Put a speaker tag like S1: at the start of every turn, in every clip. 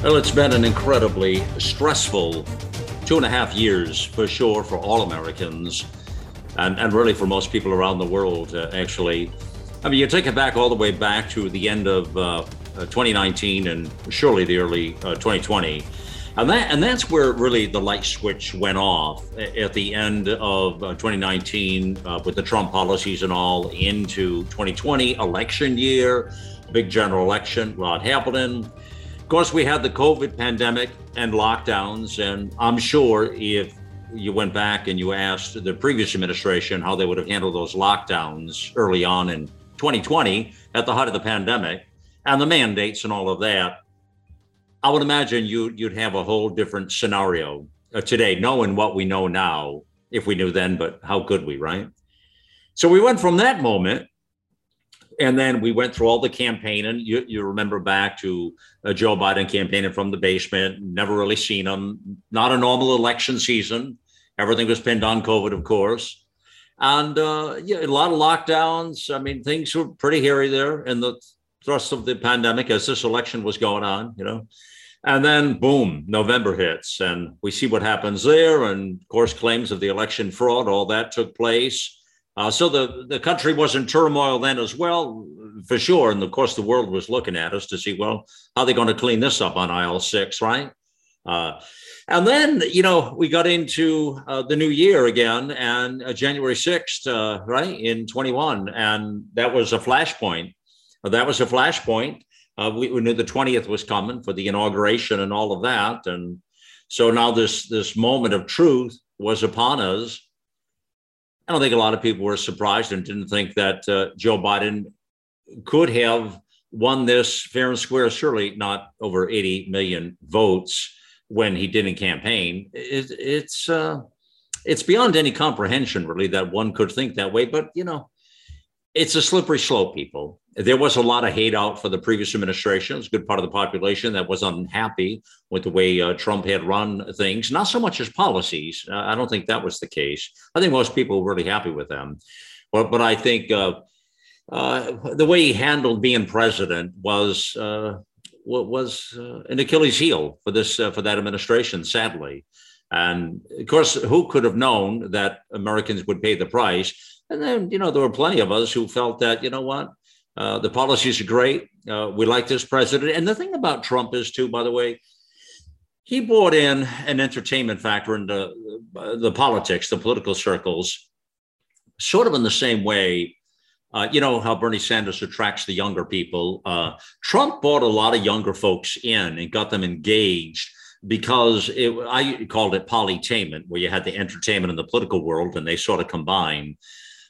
S1: Well, it's been an incredibly stressful two and a half years for sure for all Americans and, and really for most people around the world, uh, actually. I mean, you take it back all the way back to the end of uh, 2019 and surely the early uh, 2020. And, that, and that's where really the light switch went off at the end of uh, 2019 uh, with the Trump policies and all into 2020 election year, big general election, Rod happening. Of course, we had the COVID pandemic and lockdowns, and I'm sure if you went back and you asked the previous administration how they would have handled those lockdowns early on in 2020 at the height of the pandemic and the mandates and all of that, I would imagine you, you'd have a whole different scenario uh, today, knowing what we know now, if we knew then, but how could we, right? So we went from that moment and then we went through all the campaigning. You, you remember back to uh, Joe Biden campaigning from the basement, never really seen him. Not a normal election season. Everything was pinned on COVID, of course. And uh, yeah, a lot of lockdowns. I mean, things were pretty hairy there in the thrust of the pandemic as this election was going on, you know. And then, boom, November hits, and we see what happens there. And of course, claims of the election fraud, all that took place. Uh, so the, the country was in turmoil then as well, for sure. And of course, the world was looking at us to see, well, how are they going to clean this up on aisle six, right? Uh, and then, you know, we got into uh, the new year again and uh, January 6th, uh, right, in 21. And that was a flashpoint. Uh, that was a flashpoint. We, we knew the 20th was coming for the inauguration and all of that. And so now this, this moment of truth was upon us I don't think a lot of people were surprised and didn't think that uh, Joe Biden could have won this fair and square, surely not over 80 million votes when he didn't campaign. It, it's uh, it's beyond any comprehension, really, that one could think that way. But you know, it's a slippery slope, people. There was a lot of hate out for the previous administration. It's a good part of the population that was unhappy with the way uh, Trump had run things, not so much as policies. Uh, I don't think that was the case. I think most people were really happy with them. But, but I think uh, uh the way he handled being president was uh, was uh, an Achilles heel for this for that administration, sadly. And of course, who could have known that Americans would pay the price? And then, you know, there were plenty of us who felt that, you know what, uh, the policies are great. Uh, we like this president. And the thing about Trump is, too, by the way, he brought in an entertainment factor into the politics, the political circles, sort of in the same way. Uh, you know how Bernie Sanders attracts the younger people. Uh, Trump brought a lot of younger folks in and got them engaged because it, I called it polytainment, where you had the entertainment and the political world, and they sort of combine.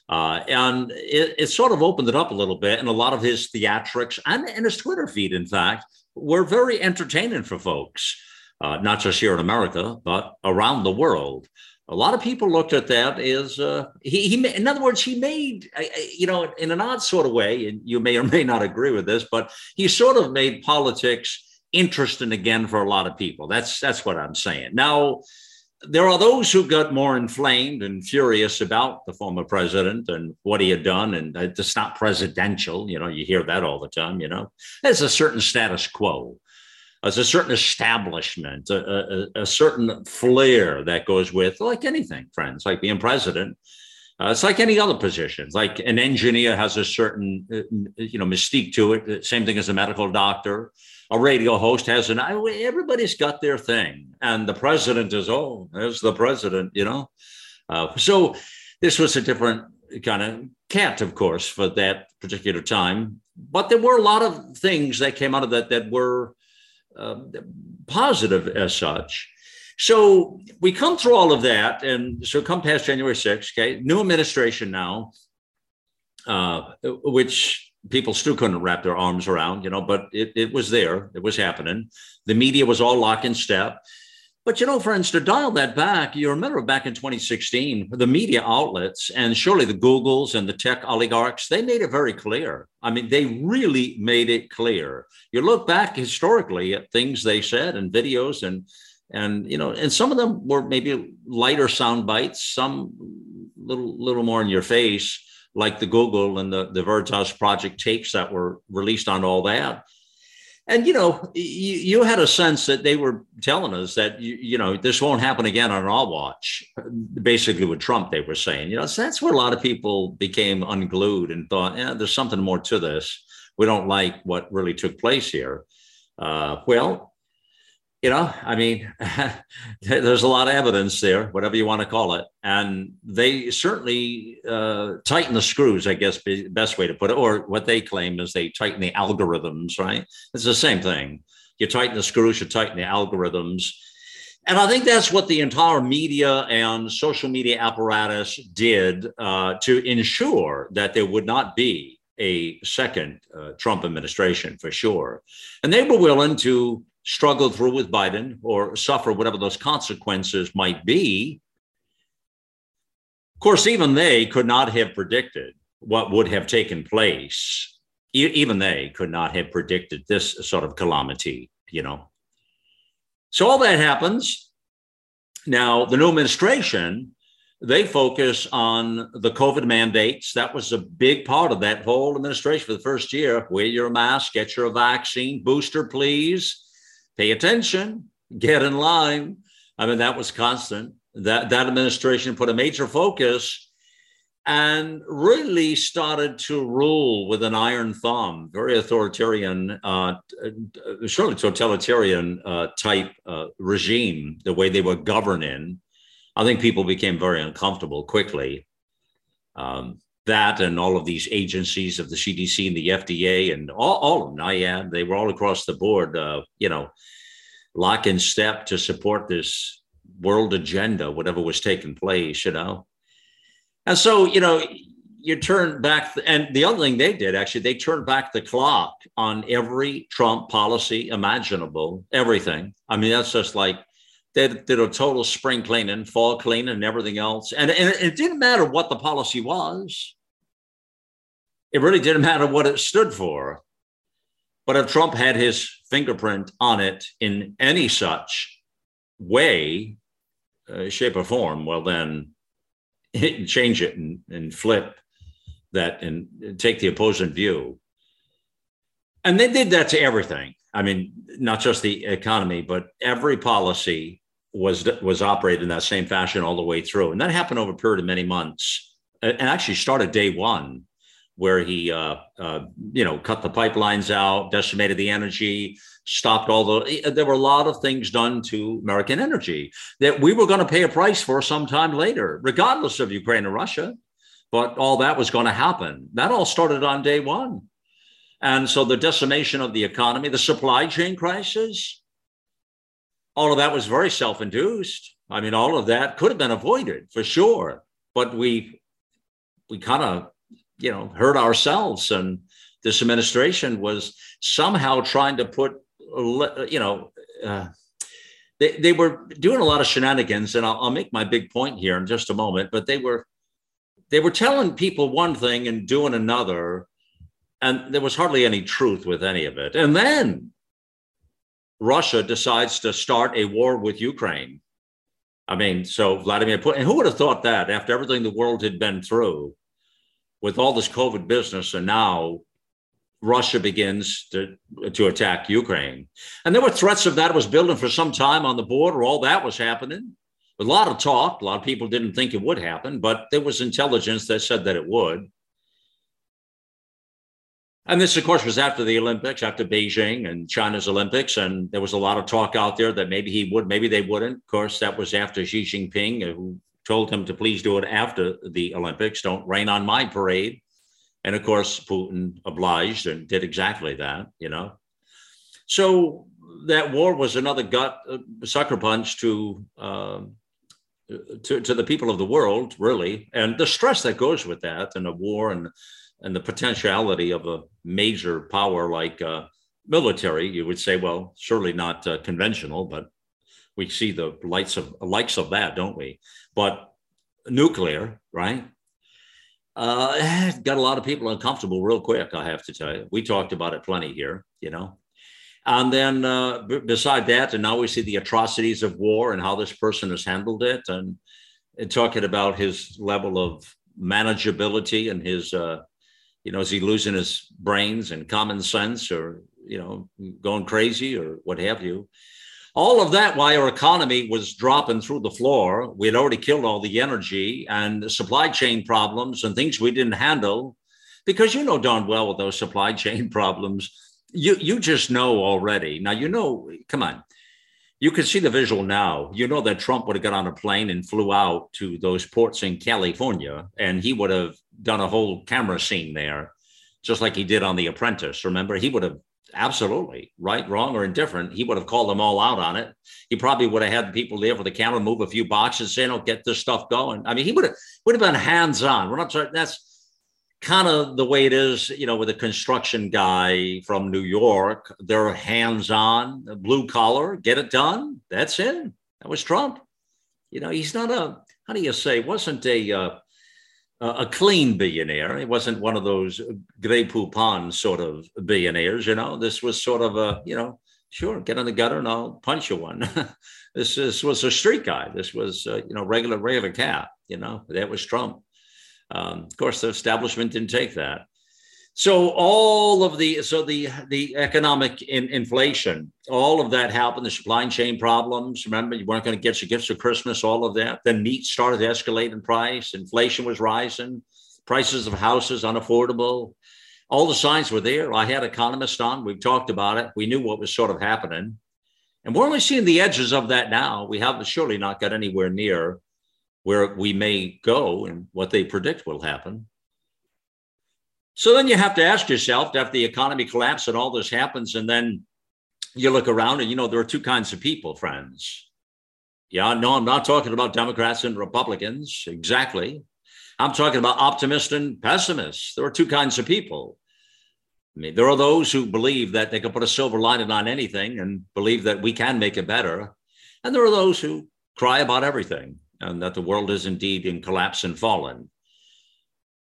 S1: Uh, and it, it, sort of opened it up a little bit. And a lot of his theatrics and, and his Twitter feed, in fact, were very entertaining for folks, uh, not just here in America, but around the world. A lot of people looked at that as uh, he, he, in other words, he made, you know, in an odd sort of way, and you may or may not agree with this, but he sort of made politics interesting again for a lot of people. That's that's what I'm saying. Now, there are those who got more inflamed and furious about the former president and what he had done, and it's not presidential. You know, you hear that all the time. You know, there's a certain status quo, there's a certain establishment, a, a, a certain flair that goes with like anything, friends, like being president. Uh, it's like any other position. Like an engineer has a certain, uh, you know, mystique to it. Same thing as a medical doctor a radio host has an everybody's got their thing. And the president is oh there's the president you know? Uh, so this was a different kind of cat of course for that particular time. But there were a lot of things that came out of that that were uh, positive as such. So we come through all of that and so come past january 6th okay new administration now uh, which people still couldn't wrap their arms around, you know, but it, it was there. It was happening. The media was all lock in step. But you know, friends, to dial that back, you remember back in 2016, the media outlets and surely the Googles and the tech oligarchs, they made it very clear. I mean, they really made it clear. You look back historically at things they said and videos and and you know, and some of them were maybe lighter sound bites, some little little more in your face, like the Google and the, the Veritas project tapes that were released on all that. And you know you, you, had a sense that they were telling us that you, you, know this won't happen again on our watch basically with trump they were saying. You know so that's where a lot of people became unglued and thought yeah there's something more to this. We don't like what really took place here. Uh, well you know, I mean, there's a lot of evidence there, whatever you want to call it, and they certainly uh, tighten the screws. I guess the best way to put it, or what they claim is they tighten the algorithms. Right? It's the same thing. You tighten the screws, you tighten the algorithms, and I think that's what the entire media and social media apparatus did uh, to ensure that there would not be a second uh, Trump administration for sure, and they were willing to struggle through with Biden or suffer whatever those consequences might be. Of course, even they could not have predicted what would have taken place. even they could not have predicted this sort of calamity, you know. So all that happens. Now, the new administration, they focus on the COVID mandates. That was a big part of that whole administration for the first year. Wear your mask, get your vaccine, booster, please pay attention, get in line. I mean, that was constant. That, that administration put a major focus and really started to rule with an iron thumb, very authoritarian, uh, surely totalitarian uh, type uh, regime, the way they were governing. I think people became very uncomfortable quickly. Um, that and all of these agencies of the CDC and the FDA and all, all of them, NIAID, they were all across the board, uh, you know, lock in step to support this world agenda, whatever was taking place, you know. And so, you know, you turn back, and the other thing they did actually, they turned back the clock on every Trump policy imaginable, everything. I mean, that's just like they did a total spring cleaning, fall cleaning, and everything else. And, and it didn't matter what the policy was. It really didn't matter what it stood for. But if Trump had his fingerprint on it in any such way, uh, shape, or form, well, then change it and, and flip that and take the opposing view. And they did that to everything. I mean, not just the economy, but every policy was was operated in that same fashion all the way through. And that happened over a period of many months, and actually started day one where he, uh, uh, you know, cut the pipelines out, decimated the energy, stopped all the. Eh, there were a lot of things done to American energy that we were going to pay a price for sometime later, regardless of Ukraine and Russia. But all that was going to happen. That all started on day one. And so the decimation of the economy, the supply chain crisis, all of that was very self induced. I mean, all of that could have been avoided for sure. But we, we kind of you know, hurt ourselves. And this administration was somehow trying to put, you know, uh, they, they were doing a lot of shenanigans. And I'll, I'll make my big point here in just a moment, but they were they were telling people one thing and doing another and there was hardly any truth with any of it and then russia decides to start a war with ukraine i mean so vladimir putin who would have thought that after everything the world had been through with all this COVID business, and now Russia begins to, to attack Ukraine. And there were threats of that was building for some time on the border. All that was happening. A lot of talk. A lot of people didn't think it would happen, but there was intelligence that said that it would. And this, of course, was after the Olympics, after Beijing and China's Olympics. And there was a lot of talk out there that maybe he would, maybe they wouldn't. Of course, that was after Xi Jinping, who told him to please do it after the Olympics. Don't rain on my parade. And of course, Putin obliged and did exactly that, you know. So that war was another gut uh, sucker punch to, uh, to, to the people of the world, really. And the stress that goes with that and a war and and the potentiality of a major power like uh, military, you would say, well, surely not uh, conventional, but we see the lights of likes of that, don't we? But nuclear, right? Uh, got a lot of people uncomfortable real quick. I have to tell you, we talked about it plenty here, you know. And then uh, b- beside that, and now we see the atrocities of war and how this person has handled it, and, and talking about his level of manageability and his, uh, you know, is he losing his brains and common sense, or you know, going crazy, or what have you? All of that while our economy was dropping through the floor. We had already killed all the energy and supply chain problems and things we didn't handle, because you know darn well with those supply chain problems you you just know already. Now you know. Come on, you can see the visual now. You know that Trump would have got on a plane and flew out to those ports in California, and he would have done a whole camera scene there, just like he did on The Apprentice. Remember, he would have absolutely right, wrong, or indifferent. He would have called them all out on it. He probably would have had people there for the camera, move a few boxes, saying, "Oh, get this stuff going." I mean, he would have would have been hands on. We're not. That's kind of the way it is, you know, with a construction guy from New York. They're hands on, blue collar, get it done. That's it. That was Trump. You know, he's not a, how do you say, wasn't a, uh, a clean billionaire. He wasn't one of those Grey Poupon sort of billionaires, you know. This was sort of a, you know, sure, get in the gutter and I'll punch you one. this, this was a street guy. This was, uh, you know, regular, regular cat, you know, that was Trump. Um, of course, the establishment didn't take that. So all of the so the the economic in, inflation, all of that happened. The supply chain problems. Remember, you weren't going to get your gifts for Christmas. All of that. Then meat started to escalate in price. Inflation was rising. Prices of houses unaffordable. All the signs were there. I had economists on. We've talked about it. We knew what was sort of happening, and we're only seeing the edges of that now. We haven't surely not got anywhere near where we may go and what they predict will happen. So then you have to ask yourself after the economy collapses and all this happens, and then you look around and you know there are two kinds of people, friends. Yeah, no, I'm not talking about Democrats and Republicans exactly. I'm talking about optimists and pessimists. There are two kinds of people. I mean, there are those who believe that they can put a silver lining on anything and believe that we can make it better. And there are those who cry about everything and that the world is indeed in collapse and fallen.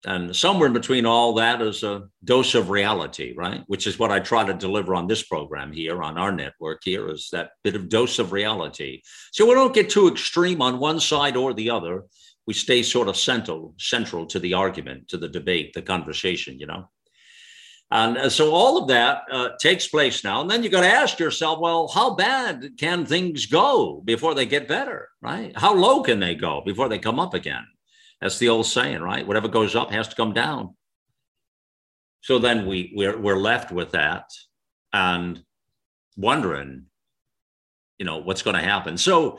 S1: And somewhere in between all that is a dose of reality, right? Which is what I try to deliver on this program here, on our network here, is that bit of dose of reality. So we don't get too extreme on one side or the other. We stay sort of central, central to the argument, to the debate, the conversation, you know? And uh, so all of that uh, takes place now. And then you got to ask yourself, well, how bad can things go before they get better, right? How low can they go before they come up again? That's the old saying, right? Whatever goes up has to come down. So then we, we're, we're left with that and wondering, you know, what's going to happen. So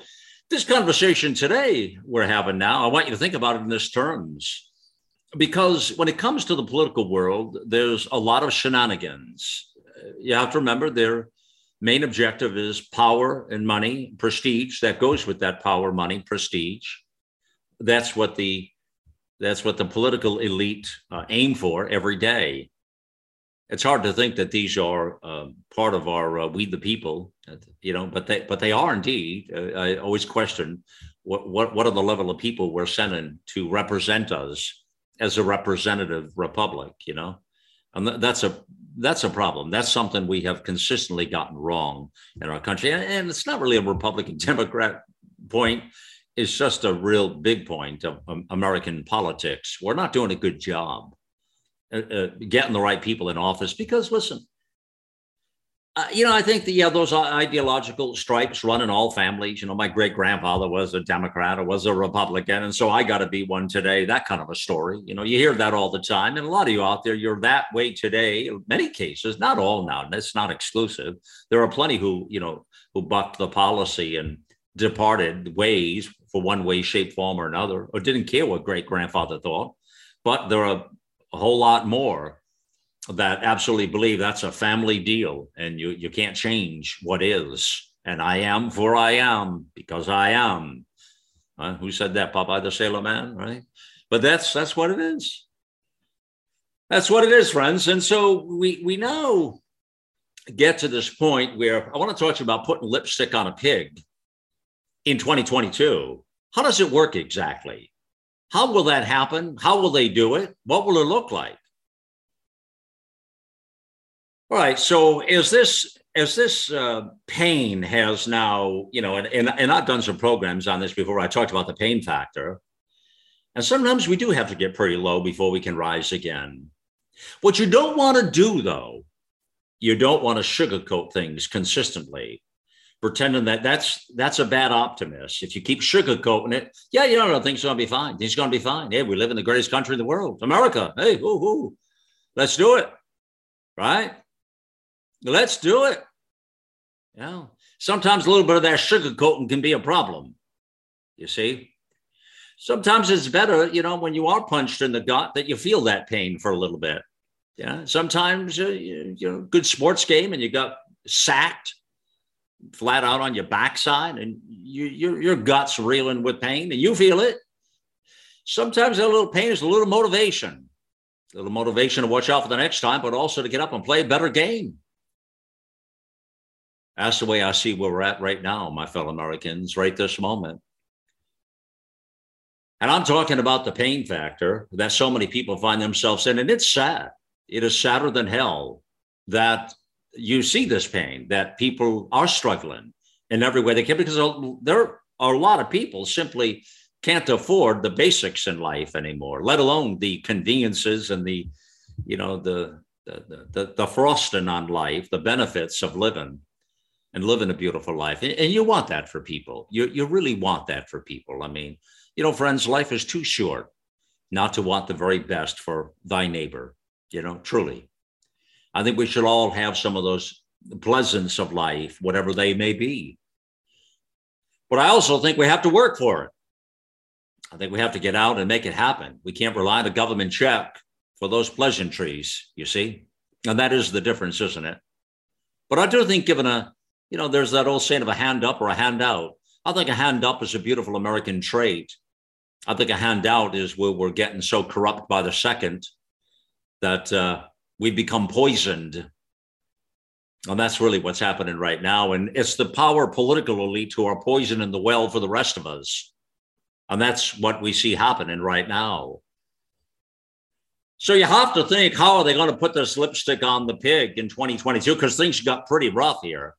S1: this conversation today we're having now, I want you to think about it in this terms because when it comes to the political world, there's a lot of shenanigans. You have to remember their main objective is power and money, prestige that goes with that power, money, prestige. That's what the that's what the political elite uh, aim for every day. It's hard to think that these are uh, part of our uh, we the people, you know, but they but they are indeed. Uh, I always question what what what are the level of people we're sending to represent us as a representative republic, you know, and that's a that's a problem. That's something we have consistently gotten wrong in our country, and, and it's not really a Republican Democrat point. It's just a real big point of um, American politics. We're not doing a good job uh, uh, getting the right people in office because, listen, uh, you know, I think that, yeah, those ideological stripes run in all families. You know, my great grandfather was a Democrat or was a Republican. And so I got to be one today, that kind of a story. You know, you hear that all the time. And a lot of you out there, you're that way today. In many cases, not all now, that's not exclusive. There are plenty who, you know, who bucked the policy and departed ways for one way, shape, form, or another, or didn't care what great grandfather thought. But there are a whole lot more that absolutely believe that's a family deal and you, you can't change what is. And I am for I am because I am. Uh, who said that? Popeye the Sailor Man, right? But that's that's what it is. That's what it is, friends. And so we we now get to this point where I want to talk to you about putting lipstick on a pig in 2022. How does it work exactly? How will that happen? How will they do it? What will it look like? All right. So as this as this uh, pain has now, you know, and, and, and I've done some programs on this before. I talked about the pain factor. And sometimes we do have to get pretty low before we can rise again. What you don't want to do, though, you don't want to sugarcoat things consistently, pretending that that's that's a bad optimist. If you keep sugarcoating it, yeah, you don't know, things are going to be fine. Things are going to be fine. Hey, we live in the greatest country in the world, America. Hey, whoo. let's do it, right? Let's do it. Yeah. Sometimes a little bit of that sugarcoating can be a problem. You see, sometimes it's better, you know, when you are punched in the gut that you feel that pain for a little bit. Yeah. Sometimes, uh, you, you know, good sports game and you got sacked flat out on your backside and you, your, your gut's reeling with pain and you feel it. Sometimes that little pain is a little motivation, a little motivation to watch out for the next time, but also to get up and play a better game. That's the way I see where we're at right now, my fellow Americans, right this moment. And I'm talking about the pain factor that so many people find themselves in. And it's sad. It is sadder than hell that you see this pain, that people are struggling in every way they can, because there are a lot of people simply can't afford the basics in life anymore, let alone the conveniences and the, you know, the, the, the, the frosting on life, the benefits of living and living a beautiful life. And you want that for people. You, you really want that for people. I mean, you know, friends, life is too short not to want the very best for thy neighbor, you know, truly. I think we should all have some of those pleasance of life, whatever they may be. But I also think we have to work for it. I think we have to get out and make it happen. We can't rely on a government check for those pleasantries, you see? And that is the difference, isn't it? But I do think, given a, you know, there's that old saying of a hand up or a hand out. I think a hand up is a beautiful American trait. I think a handout is where we're getting so corrupt by the second that uh, we become poisoned. And that's really what's happening right now. And it's the power political elite who are poisoning the well for the rest of us. And that's what we see happening right now. So you have to think how are they going to put this lipstick on the pig in 2022? Because things got pretty rough here,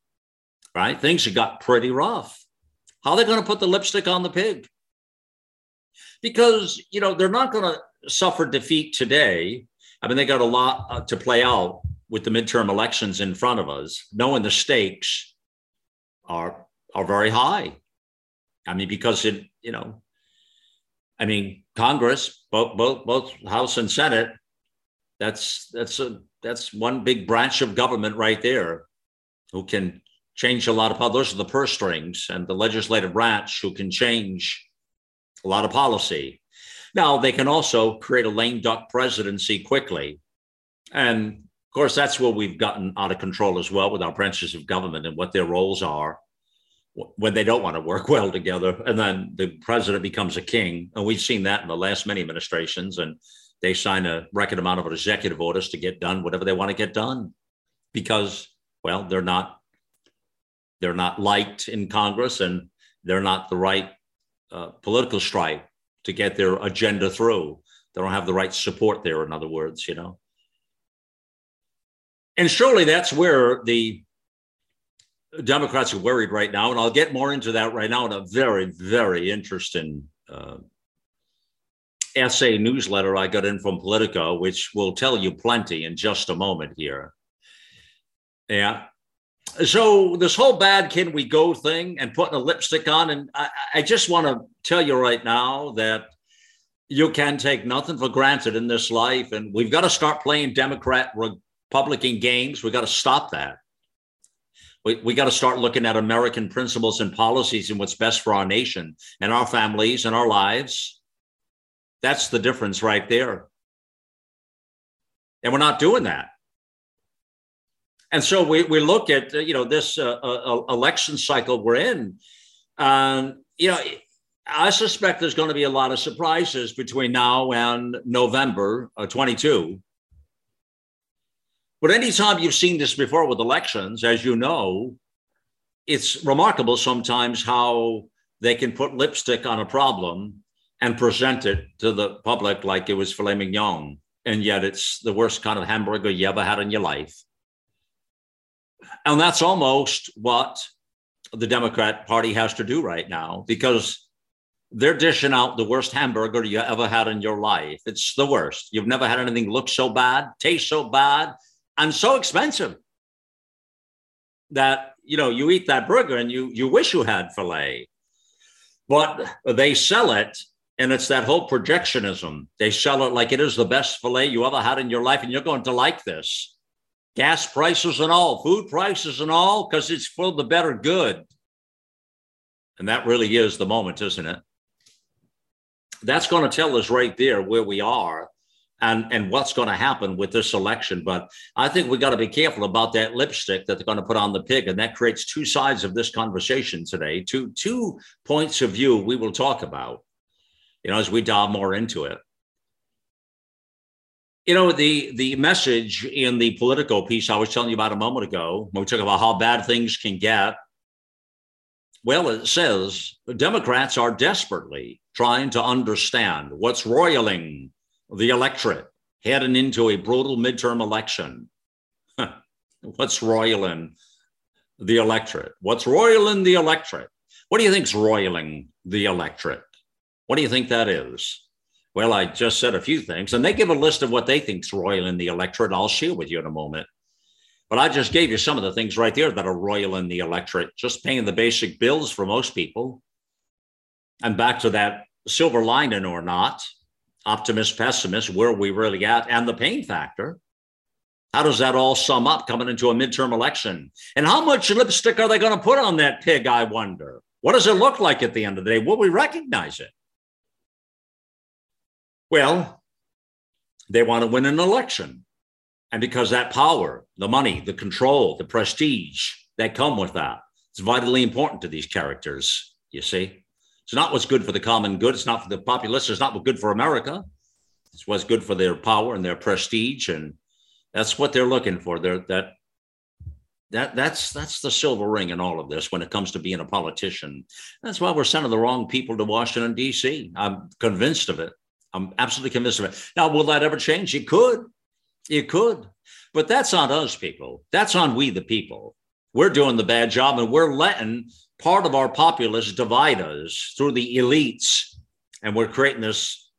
S1: right? Things got pretty rough. How are they going to put the lipstick on the pig? because you know they're not going to suffer defeat today. I mean, they got a lot uh, to play out with the midterm elections in front of us, knowing the stakes are are very high. I mean, because it, you know, I mean, Congress, both both both House and Senate, that's that's a that's one big branch of government right there, who can change a lot of. Those are the purse strings, and the legislative branch who can change a lot of policy. Now, they can also create a lame duck presidency quickly. And of course, that's where we've gotten out of control as well with our branches of government and what their roles are when they don't want to work well together. And then the president becomes a king. And we've seen that in the last many administrations. And they sign a record amount of executive orders to get done whatever they want to get done because, well, they're not they're not liked in Congress and they're not the right uh, political stripe to get their agenda through. They don't have the right support there, in other words, you know. And surely that's where the Democrats are worried right now. And I'll get more into that right now in a very, very interesting uh, essay newsletter I got in from Politico, which will tell you plenty in just a moment here. Yeah so this whole bad can we go thing and putting a lipstick on and I, I just want to tell you right now that you can take nothing for granted in this life and we've got to start playing democrat republican games. We've got to stop that. We, we got to start looking at american principles and policies and what's best for our nation and our families and our lives. That's the difference right there. And we're not doing that and so we, we look at you know this uh, uh, election cycle we're in. Um, you know, I suspect there's going to be a lot of surprises between now and November uh, 22. But anytime you've seen this before with elections, as you know, it's remarkable sometimes how they can put lipstick on a problem and present it to the public like it was filet mignon. And yet it's the worst kind of hamburger you ever had in your life. And that's almost what the Democrat Party has to do right now because they're dishing out the worst hamburger you ever had in your life. It's the worst. You've never had anything look so bad, taste so bad, and so expensive that you know you eat that burger and you you wish you had filet. But they sell it, and it's that whole projectionism. They sell it like it is the best filet you ever had in your life, and you're going to like this. Gas prices and all, food prices and all, because it's for the better good. And that really is the moment, isn't it? that's going to tell us right there where we are and and what's going to happen with this election but i think we got to be careful about that lipstick that they're going to put on the pig and that creates two sides of this conversation today two two points of view we will talk about you know as we dive more into it you know the the message in the Politico piece i was telling you about a moment ago when we talk about how bad things can get well it says democrats are desperately trying to understand what's roiling the electorate heading into a brutal midterm election. what's roiling the electorate? What's roiling the electorate? What do you think's roiling the electorate? What do you think that is? Well, I just said a few things, and they give a list of what they think's in the electorate. I'll share with you in a moment. But I just gave you some of the things right there that are royal in the electorate, just paying the basic bills for most people. And back to that silver lining or not, optimist, pessimist, where we really at, and the pain factor. How does that all sum up coming into a midterm election? And how much lipstick are they going to put on that pig? I wonder. What does it look like at the end of the day? Will we recognize it? Well, they want to win an election. And because that power, the money, the control, the prestige that come with that, it's vitally important to these characters, you see. It's not what's good for the common good. It's not for the populace. It's not what's good for America. It's what's good for their power and their prestige, and that's what they're looking for. They're, that that that's that's the silver ring in all of this when it comes to being a politician. That's why we're sending the wrong people to Washington D.C. I'm convinced of it. I'm absolutely convinced of it. Now, will that ever change? It could. It could. But that's on us, people. That's on we, the people. We're doing the bad job, and we're letting part of our populace divide us through the elites, and we're creating this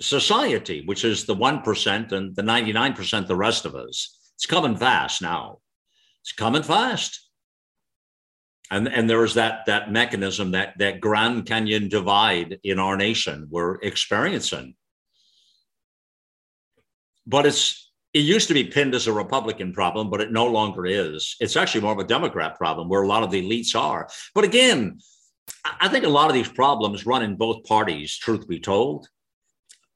S1: society, which is the 1% and the 99%, the rest of us. It's coming fast now. It's coming fast. And, and there is that, that mechanism, that, that Grand Canyon divide in our nation we're experiencing. But it's it used to be pinned as a Republican problem, but it no longer is. It's actually more of a Democrat problem where a lot of the elites are. But again, I think a lot of these problems run in both parties, truth be told.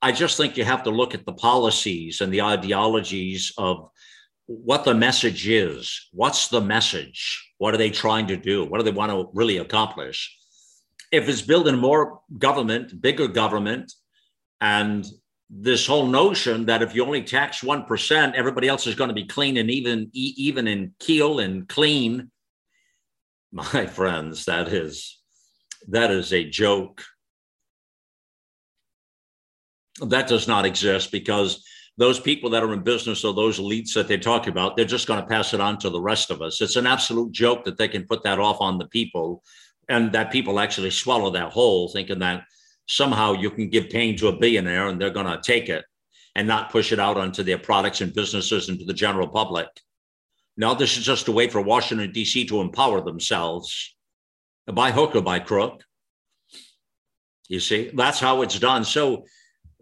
S1: I just think you have to look at the policies and the ideologies of what the message is. What's the message? What are they trying to do? What do they want to really accomplish? If it's building more government, bigger government, and this whole notion that if you only tax 1%, everybody else is going to be clean and even, even in keel and clean. My friends, that is, that is a joke. That does not exist because those people that are in business or those elites that they talk about, they're just going to pass it on to the rest of us. It's an absolute joke that they can put that off on the people and that people actually swallow that whole, thinking that somehow you can give pain to a billionaire and they're going to take it and not push it out onto their products and businesses and to the general public. Now, this is just a way for Washington, D.C. to empower themselves by hook or by crook. You see, that's how it's done. So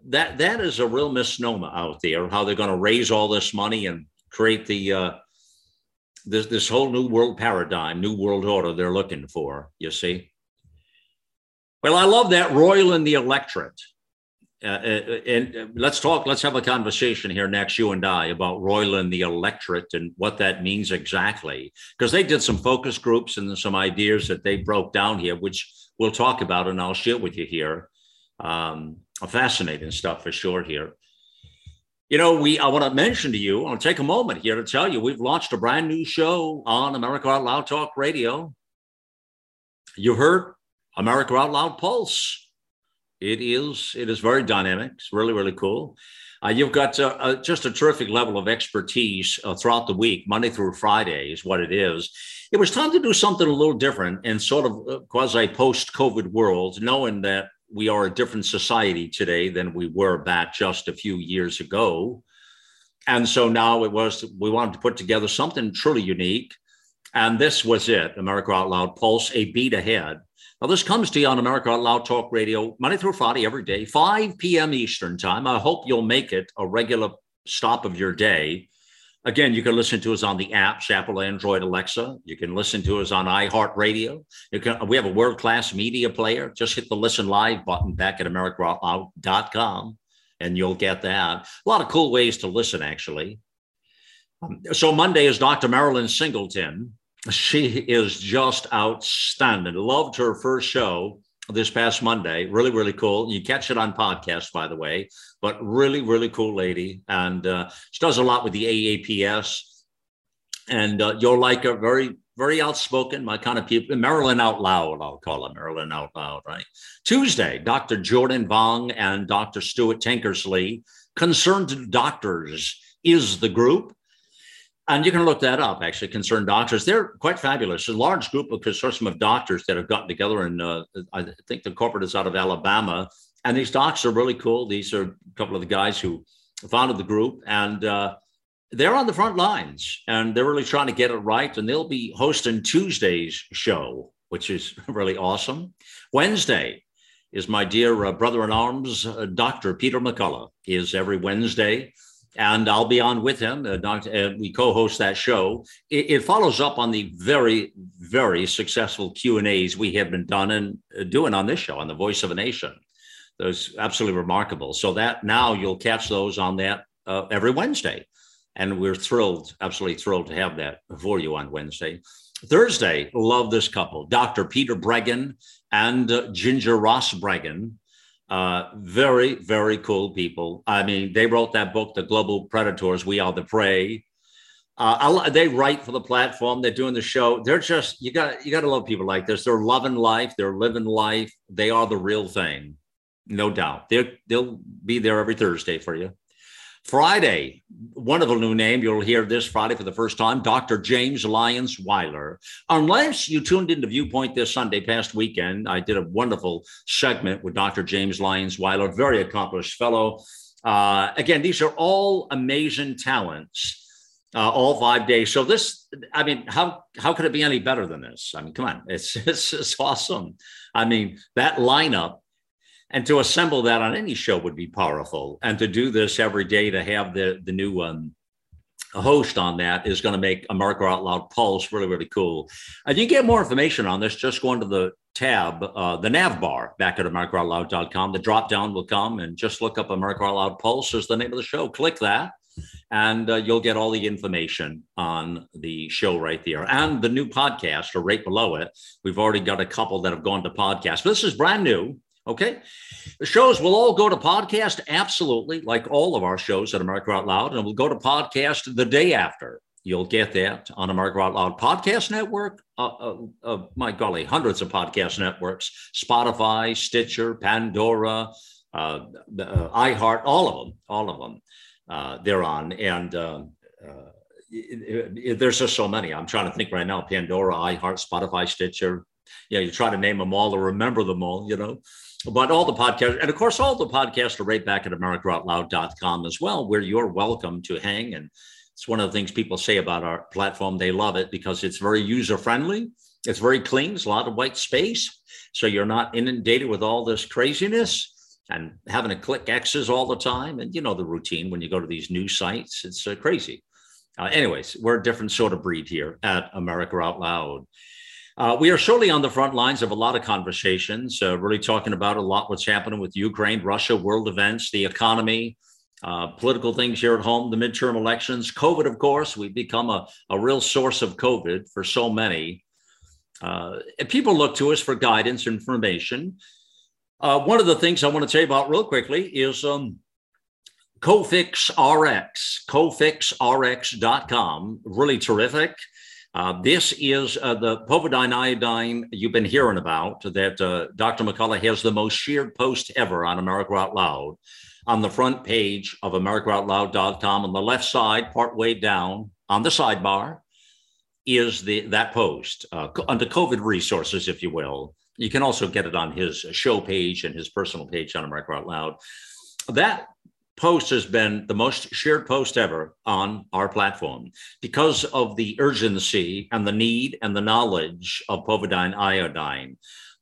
S1: that that is a real misnomer out there, how they're going to raise all this money and create the uh, this this whole new world paradigm, new world order they're looking for. You see, well, I love that roiling the electorate. Uh, uh, and uh, let's talk, let's have a conversation here next, you and I, about Royal and the electorate and what that means exactly. Because they did some focus groups and some ideas that they broke down here, which we'll talk about and I'll share with you here. Um, fascinating stuff for sure here. You know, we I want to mention to you, I'll take a moment here to tell you we've launched a brand new show on America Out Loud Talk Radio. You heard America Out Loud Pulse. It is it is very dynamic. It's really really cool. Uh, you've got uh, uh, just a terrific level of expertise uh, throughout the week, Monday through Friday is what it is. It was time to do something a little different in sort of uh, quasi post COVID world, knowing that we are a different society today than we were back just a few years ago. And so now it was, we wanted to put together something truly unique. And this was it America Out Loud Pulse, a beat ahead. Now, this comes to you on America Out Loud Talk Radio, Monday through Friday, every day, 5 p.m. Eastern Time. I hope you'll make it a regular stop of your day. Again, you can listen to us on the apps, Apple, Android, Alexa. You can listen to us on iHeartRadio. We have a world class media player. Just hit the listen live button back at americaoutloud.com and you'll get that. A lot of cool ways to listen, actually. Um, so, Monday is Dr. Marilyn Singleton. She is just outstanding. Loved her first show this past Monday. Really, really cool. You catch it on podcast, by the way, but really, really cool lady. And uh, she does a lot with the AAPS. And uh, you'll like her. Very, very outspoken, my kind of people. Marilyn Out Loud, I'll call her Marilyn Out Loud, right? Tuesday, Dr. Jordan Vaughn and Dr. Stuart Tankersley, Concerned Doctors is the group. And you can look that up, actually, concerned doctors. They're quite fabulous. A large group of consortium of doctors that have gotten together, and uh, I think the corporate is out of Alabama. And these docs are really cool. These are a couple of the guys who founded the group, and uh, they're on the front lines, and they're really trying to get it right. And they'll be hosting Tuesday's show, which is really awesome. Wednesday is my dear uh, brother in arms, uh, Dr. Peter McCullough, is every Wednesday and I'll be on with him. Uh, Dr., uh, we co-host that show. It, it, follows up on the very, very successful Q and A's we have been done and uh, doing on this show on the Voice of a Nation. Those absolutely remarkable. So that now you'll catch those on that uh, every Wednesday, and we're thrilled, absolutely thrilled to have that for you on Wednesday. Thursday, love this couple, Dr. Peter Breggin and uh, Ginger Ross Breggin uh, very, very cool people. I mean, they wrote that book, The Global Predators, We Are the Prey. Uh, they write for the platform. They're doing the show. They're just you got you got to love people like this. They're loving life. They're living life. They are the real thing, no doubt. They're, they'll be there every Thursday for you. Friday, wonderful new name. You'll hear this Friday for the first time Dr. James Lyons Weiler. Unless you tuned into Viewpoint this Sunday past weekend, I did a wonderful segment with Dr. James Lyons Weiler, very accomplished fellow. Uh, again, these are all amazing talents. Uh, all five days. So this, I mean, how how could it be any better than this? I mean, come on, it's it's, it's awesome. I mean, that lineup and to assemble that on any show would be powerful. And to do this every day to have the the new um, host on that is going to make america out loud pulse really really cool. And you get more information on this just go into the tab uh, the nav bar back at americaoutloud.com the drop down will come and just look up america out loud pulse is the name of the show. Click that and uh, you'll get all the information on the show right there. And the new podcast or right below it. We've already got a couple that have gone to podcast. But this is brand new Okay. The shows will all go to podcast, absolutely, like all of our shows at America Out Loud, and we'll go to podcast the day after. You'll get that on America Out Loud Podcast Network. Uh, uh, uh, my golly, hundreds of podcast networks Spotify, Stitcher, Pandora, uh, uh, iHeart, all of them, all of them. Uh, they're on. And it, it, there's just so many. I'm trying to think right now Pandora, iHeart, Spotify, Stitcher. Yeah, you try to name them all or remember them all, you know but all the podcasts, and of course, all the podcasts are right back at americaoutloud.com as well, where you're welcome to hang. And it's one of the things people say about our platform. They love it because it's very user friendly. It's very clean. There's a lot of white space. So you're not inundated with all this craziness and having to click X's all the time. And you know the routine when you go to these new sites, it's uh, crazy. Uh, anyways, we're a different sort of breed here at America Out Loud. Uh, we are surely on the front lines of a lot of conversations, uh, really talking about a lot what's happening with Ukraine, Russia, world events, the economy, uh, political things here at home, the midterm elections, COVID, of course. We've become a, a real source of COVID for so many. Uh, people look to us for guidance, and information. Uh, one of the things I want to tell you about real quickly is um, Cofix RX, cofixrx.com. Really terrific. Uh, this is uh, the povidone iodine you've been hearing about that uh, Dr. McCullough has the most shared post ever on America Out Loud on the front page of AmericaOutloud.com. On the left side, part way down on the sidebar, is the that post uh, under COVID resources, if you will. You can also get it on his show page and his personal page on America Out Loud. That post has been the most shared post ever on our platform because of the urgency and the need and the knowledge of povidone iodine.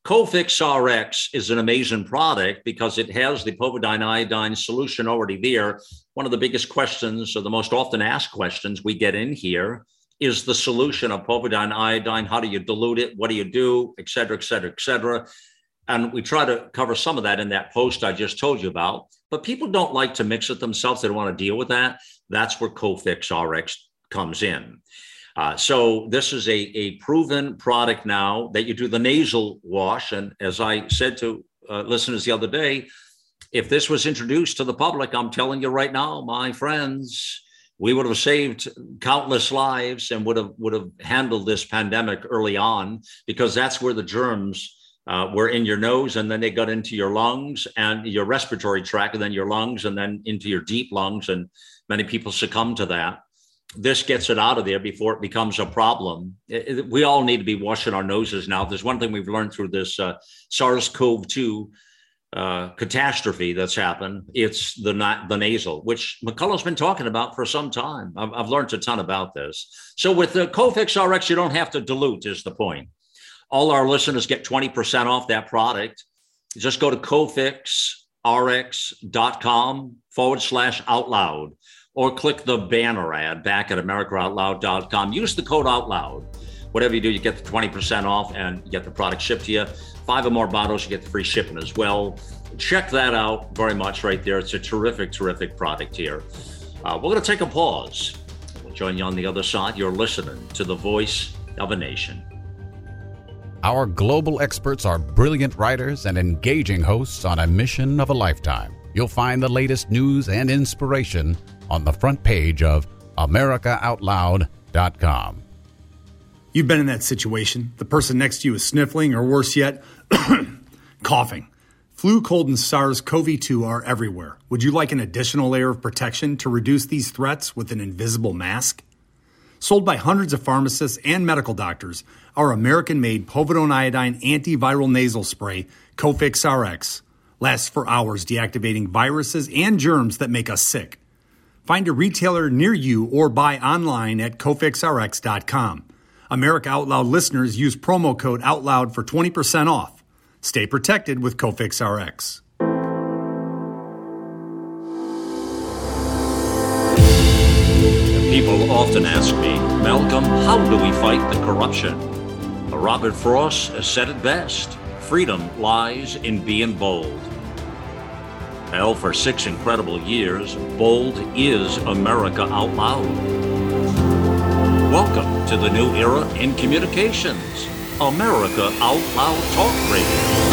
S1: Cofix RX is an amazing product because it has the povidone iodine solution already there. One of the biggest questions, or the most often asked questions we get in here, is the solution of povidone iodine. How do you dilute it? What do you do? Et cetera, et cetera, et cetera. And we try to cover some of that in that post I just told you about. But people don't like to mix it themselves. They don't want to deal with that. That's where Cofix RX comes in. Uh, so this is a, a proven product now that you do the nasal wash. And as I said to uh, listeners the other day, if this was introduced to the public, I'm telling you right now, my friends, we would have saved countless lives and would have would have handled this pandemic early on because that's where the germs uh, were in your nose and then they got into your lungs and your respiratory tract and then your lungs and then into your deep lungs. And many people succumb to that. This gets it out of there before it becomes a problem. It, it, we all need to be washing our noses now. There's one thing we've learned through this uh, SARS CoV 2 uh, catastrophe that's happened. It's the the nasal, which McCullough's been talking about for some time. I've, I've learned a ton about this. So with the Cofix RX, you don't have to dilute. Is the point? All our listeners get 20% off that product. Just go to cofixrx.com forward slash out loud or click the banner ad back at americaoutloud.com. Use the code out loud. Whatever you do, you get the 20% off and you get the product shipped to you. Five or more bottles, you get the free shipping as well. Check that out very much right there. It's a terrific, terrific product here. Uh, we're going to take a pause. We'll join you on the other side. You're listening to the voice of a nation.
S2: Our global experts are brilliant writers and engaging hosts on a mission of a lifetime. You'll find the latest news and inspiration on the front page of AmericaOutloud.com.
S3: You've been in that situation. The person next to you is sniffling, or worse yet, coughing. Flu, cold, and SARS CoV 2 are everywhere. Would you like an additional layer of protection to reduce these threats with an invisible mask? Sold by hundreds of pharmacists and medical doctors, our American made povidone iodine antiviral nasal spray, Cofix RX, lasts for hours deactivating viruses and germs that make us sick. Find a retailer near you or buy online at cofixrx.com. America Out Loud listeners use promo code OUTLOUD for 20% off. Stay protected with Cofix RX.
S1: Often ask me, Malcolm, how do we fight the corruption? Robert Frost said it best freedom lies in being bold. Well, for six incredible years, bold is America Out Loud. Welcome to the new era in communications America Out Loud Talk Radio.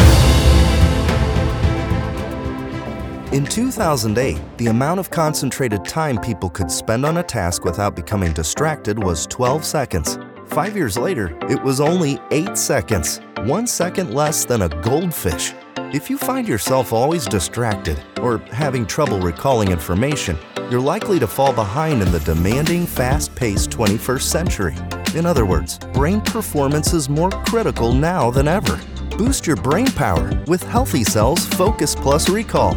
S4: In 2008, the amount of concentrated time people could spend on a task without becoming distracted was 12 seconds. Five years later, it was only 8 seconds, one second less than a goldfish. If you find yourself always distracted or having trouble recalling information, you're likely to fall behind in the demanding, fast paced 21st century. In other words, brain performance is more critical now than ever. Boost your brain power with Healthy Cells Focus Plus Recall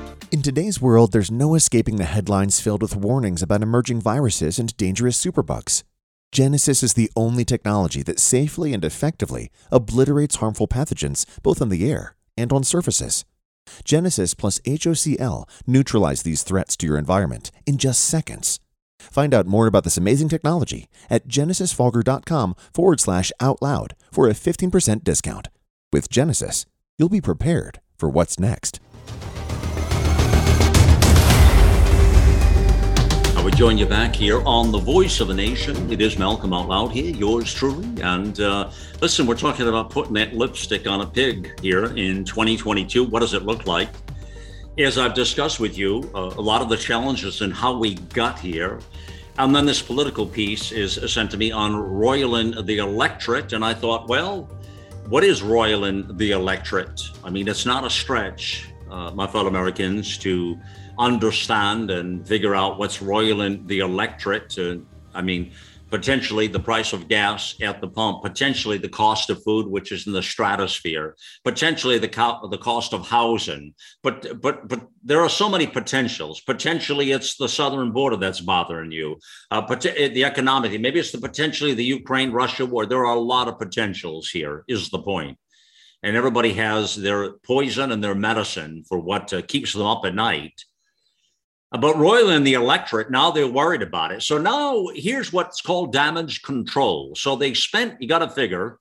S5: In today's world, there's no escaping the headlines filled with warnings about emerging viruses and dangerous superbugs. Genesis is the only technology that safely and effectively obliterates harmful pathogens both in the air and on surfaces. Genesis plus HOCl neutralize these threats to your environment in just seconds. Find out more about this amazing technology at genesisfogger.com forward slash out loud for a 15% discount. With Genesis, you'll be prepared for what's next.
S1: I would join you back here on The Voice of a Nation. It is Malcolm Out Loud here, yours truly. And uh, listen, we're talking about putting that lipstick on a pig here in 2022. What does it look like? As I've discussed with you, uh, a lot of the challenges and how we got here. And then this Politico piece is sent to me on Roiling the Electorate. And I thought, well, what is Roiling the Electorate? I mean, it's not a stretch, uh, my fellow Americans, to understand and figure out what's roiling the electorate. To, I mean, potentially the price of gas at the pump, potentially the cost of food, which is in the stratosphere, potentially the co- the cost of housing. But but but there are so many potentials. Potentially, it's the southern border that's bothering you. Uh, but the economic, maybe it's the potentially the Ukraine Russia war. There are a lot of potentials here. Is the point. And everybody has their poison and their medicine for what uh, keeps them up at night. But roiling the electorate, now they're worried about it. So now here's what's called damage control. So they spent, you got to figure,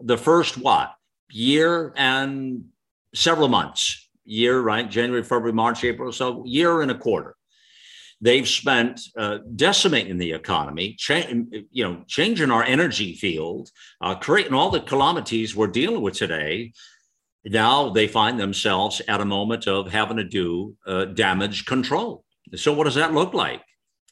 S1: the first what? Year and several months. Year, right? January, February, March, April. So year and a quarter. They've spent uh, decimating the economy, cha- you know, changing our energy field, uh, creating all the calamities we're dealing with today now they find themselves at a moment of having to do uh, damage control. So what does that look like?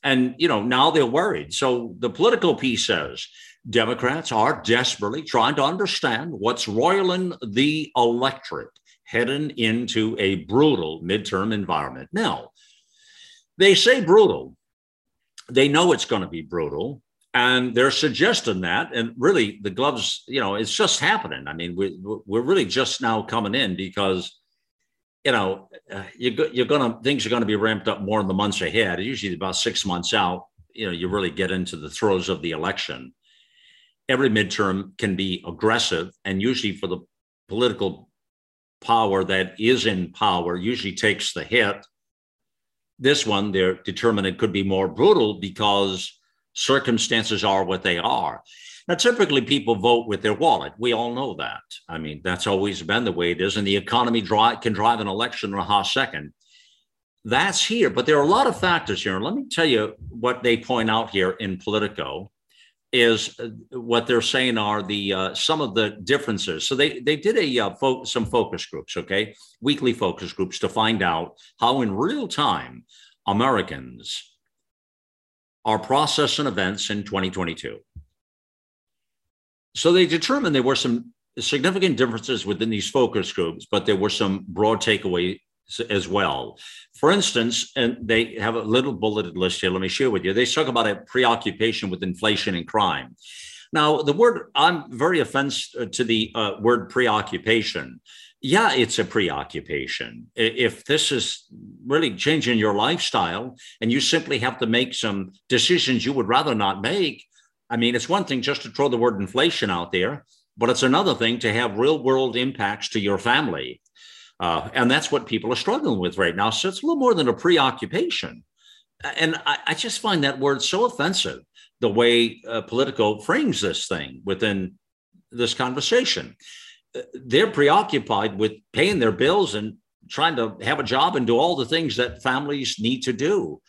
S1: And you know, now they're worried. So the Politico piece says Democrats are desperately trying to understand what's roiling the electorate heading into a brutal midterm environment. Now, they say brutal. They know it's going to be brutal and they're suggesting that and really the gloves you know it's just happening i mean we, we're really just now coming in because you know, uh, you, you're going to things are going to be ramped up more in the months ahead. Usually, about six months out, you know, you really get into the throes of the election. Every midterm can be aggressive, and usually for the political power that is in power, usually takes the hit. This one, they're determined it could be more brutal because circumstances are what they are. Now, typically people vote with their wallet. We all know that. I mean, that's always been the way it is. And the economy drive, can drive an election in a hot second. That's here. But there are a lot of factors here. And let me tell you what they point out here in Politico is uh, what they're saying are the uh, some of the differences. So they they did a uh, fo- some focus groups, okay, weekly focus groups to find out how in real time Americans are processing events in 2022. So they determined there were some significant differences within these focus groups, but there were some broad takeaways as well. For instance, and they have a little bulleted list here. Let me share with you. They talk about a preoccupation with inflation and crime. Now, the word I'm very offensive to the uh, word preoccupation. Yeah, it's a preoccupation. If this is really changing your lifestyle and you simply have to make some decisions you would rather not make, I mean, it's one thing just to throw the word inflation out there, but it's another thing to have real world impacts to your family. Uh, and that's what people are struggling with right now. So it's a little more than a preoccupation. And I, I just find that word so offensive, the way uh, Politico frames this thing within this conversation. Uh, they're preoccupied with paying their bills and trying to have a job and do all the things that families need to do.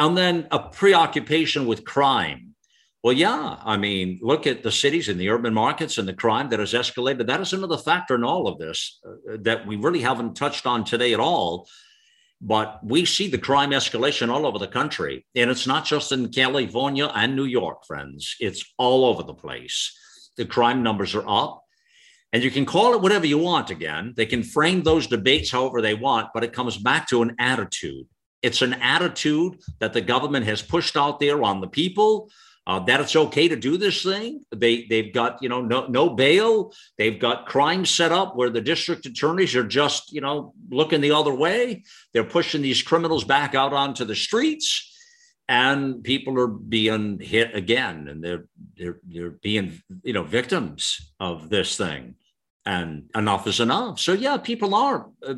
S1: And then a preoccupation with crime well, yeah. I mean, look at the cities and the urban markets and the crime that has escalated. That is another factor in all of this uh, that we really haven't touched on today at all. But we see the crime escalation all over the country. And it's not just in California and New York, friends, it's all over the place. The crime numbers are up. And you can call it whatever you want again. They can frame those debates however they want, but it comes back to an attitude. It's an attitude that the government has pushed out there on the people uh, that it's okay to do this thing. They they've got you know no no bail. They've got crimes set up where the district attorneys are just you know looking the other way. They're pushing these criminals back out onto the streets, and people are being hit again, and they're they're they're being you know victims of this thing. and enough is enough. So, yeah, people are uh,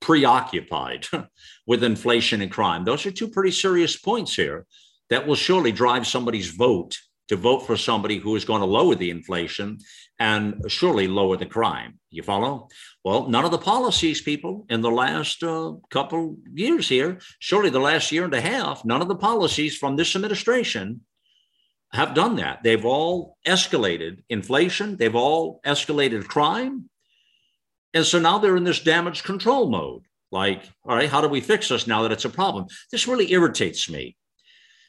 S1: preoccupied with inflation and crime. Those are two pretty serious points here that will surely drive somebody's vote to vote for somebody who is going to lower the inflation and surely lower the crime. You follow? Well, none of the policies, people, in the last uh, couple years here, surely the last year and a half, none of the policies from this administration have done that. They've all escalated inflation, they've all escalated crime. And so now they're in this damage control mode. Like, all right, how do we fix this now that it's a problem? This really irritates me.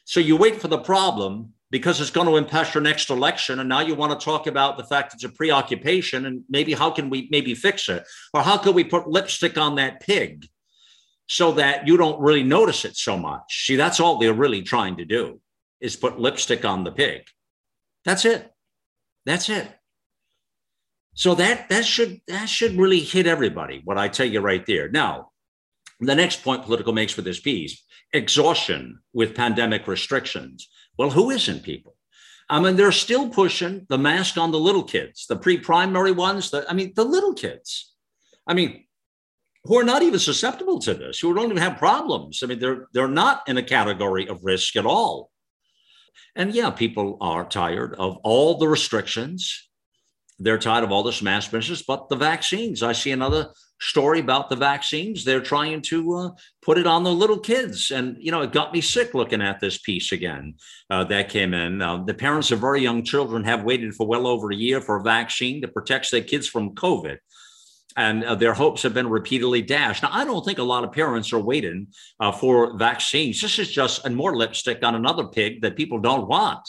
S1: So you wait for the problem because it's going to impact your next election. And now you want to talk about the fact it's a preoccupation and maybe how can we maybe fix it? Or how can we put lipstick on that pig so that you don't really notice it so much? See, that's all they're really trying to do is put lipstick on the pig. That's it. That's it. So that that should that should really hit everybody. What I tell you right there. Now, the next point Politico makes for this piece: exhaustion with pandemic restrictions. Well, who isn't people? I mean, they're still pushing the mask on the little kids, the pre-primary ones. The, I mean, the little kids. I mean, who are not even susceptible to this, who don't even have problems. I mean, they're they're not in a category of risk at all. And yeah, people are tired of all the restrictions. They're tired of all this mass business, but the vaccines. I see another story about the vaccines. They're trying to uh, put it on the little kids. And, you know, it got me sick looking at this piece again uh, that came in. Uh, the parents of very young children have waited for well over a year for a vaccine that protects their kids from COVID and uh, their hopes have been repeatedly dashed. Now, I don't think a lot of parents are waiting uh, for vaccines. This is just more lipstick on another pig that people don't want.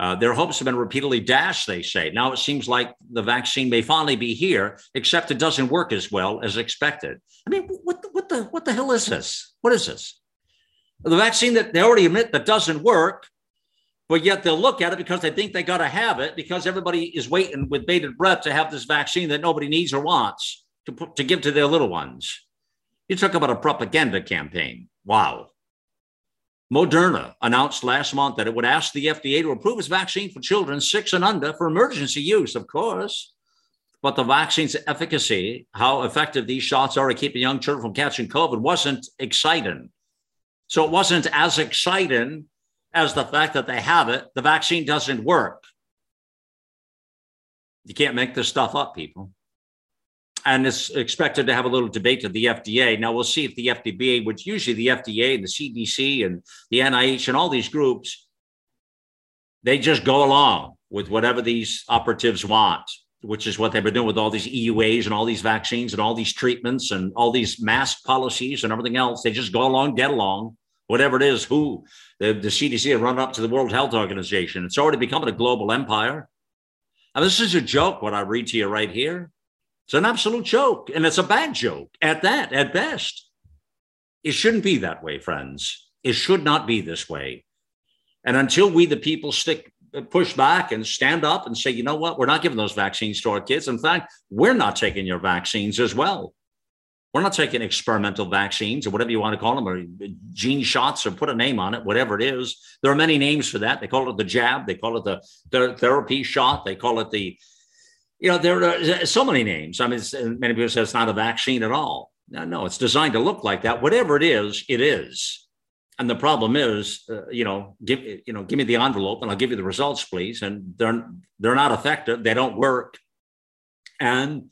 S1: Uh, their hopes have been repeatedly dashed, they say. Now it seems like the vaccine may finally be here, except it doesn't work as well as expected. I mean, what the, what the, what the hell is this? What is this? The vaccine that they already admit that doesn't work but yet they'll look at it because they think they got to have it because everybody is waiting with bated breath to have this vaccine that nobody needs or wants to, put, to give to their little ones. You talk about a propaganda campaign. Wow. Moderna announced last month that it would ask the FDA to approve its vaccine for children six and under for emergency use, of course. But the vaccine's efficacy, how effective these shots are at keeping young children from catching COVID, wasn't exciting. So it wasn't as exciting as the fact that they have it, the vaccine doesn't work. You can't make this stuff up, people. And it's expected to have a little debate to the FDA. Now we'll see if the FDA, which usually the FDA and the CDC and the NIH and all these groups, they just go along with whatever these operatives want, which is what they've been doing with all these EUAs and all these vaccines and all these treatments and all these mask policies and everything else. They just go along, get along, whatever it is, who the, the CDC had run up to the World Health Organization. It's already becoming a global empire. And this is a joke, what I read to you right here. It's an absolute joke. And it's a bad joke at that, at best. It shouldn't be that way, friends. It should not be this way. And until we, the people, stick push back and stand up and say, you know what, we're not giving those vaccines to our kids. In fact, we're not taking your vaccines as well. We're not taking experimental vaccines or whatever you want to call them, or gene shots, or put a name on it, whatever it is. There are many names for that. They call it the jab, they call it the, the therapy shot, they call it the, you know, there are uh, uh, so many names. I mean, uh, many people say it's not a vaccine at all. No, no, it's designed to look like that. Whatever it is, it is. And the problem is, uh, you know, give you know, give me the envelope and I'll give you the results, please. And they're they're not effective. They don't work. And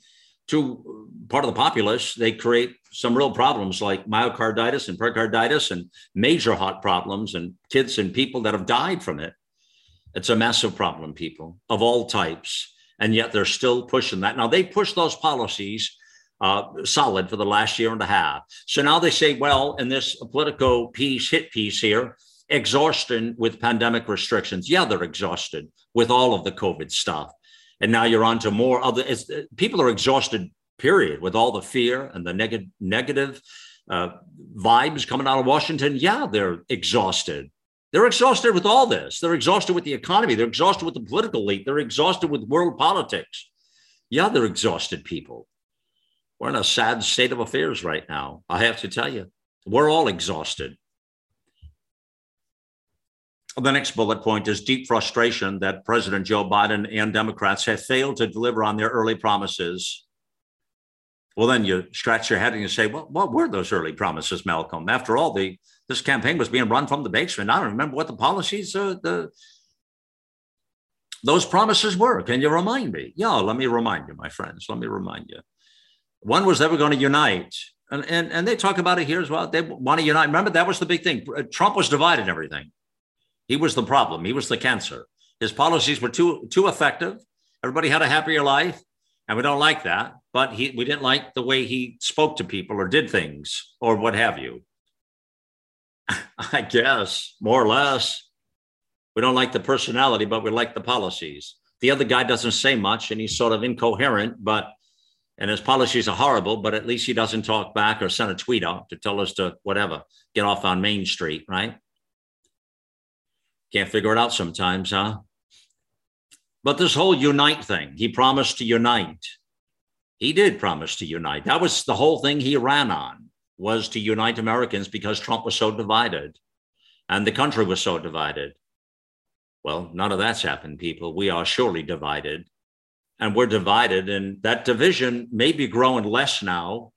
S1: to part of the populace, they create some real problems like myocarditis and pericarditis and major heart problems and kids and people that have died from it. It's a massive problem, people of all types. And yet they're still pushing that. Now, they push those policies uh, solid for the last year and a half. So now they say, well, in this Politico piece, hit piece here, exhaustion with pandemic restrictions. Yeah, they're exhausted with all of the COVID stuff and now you're on to more other people are exhausted period with all the fear and the neg- negative uh, vibes coming out of washington yeah they're exhausted they're exhausted with all this. They're exhausted with the economy. They're exhausted with the political elite. They're exhausted with world politics. Yeah they're exhausted people. We're in a sad state of affairs right now i have to tell you. We're all exhausted. The next bullet point is deep frustration that President Joe Biden and Democrats have failed to deliver on their early promises. Well, then you scratch your head and you say, well, what were those early promises, Malcolm? After all, the this campaign was being run from the basement. I don't remember what the policies, uh, the those promises were. Can you remind me? Yeah, let me remind you, my friends. Let me remind you. One was they were going to unite. And, and, and they talk about it here as well. They want to unite. Remember, that was the big thing. Trump was divided everything. He was the problem. He was the cancer. His policies were too too effective. Everybody had a happier life, and we don't like that. But he, we didn't like the way he spoke to people or did things or what have you. I guess more or less. We don't like the personality, but we like the policies. The other guy doesn't say much, and he's sort of incoherent, but and his policies are horrible, but at least he doesn't talk back or send a tweet out to tell us to whatever, get off on Main Street, right? Can't figure it out sometimes, huh? But this whole unite thing, he promised to unite. He did promise to unite. That was the whole thing he ran on was to unite Americans because Trump was so divided and the country was so divided. Well, none of that's happened, people. We are surely divided and we're divided. And that division may be growing less now,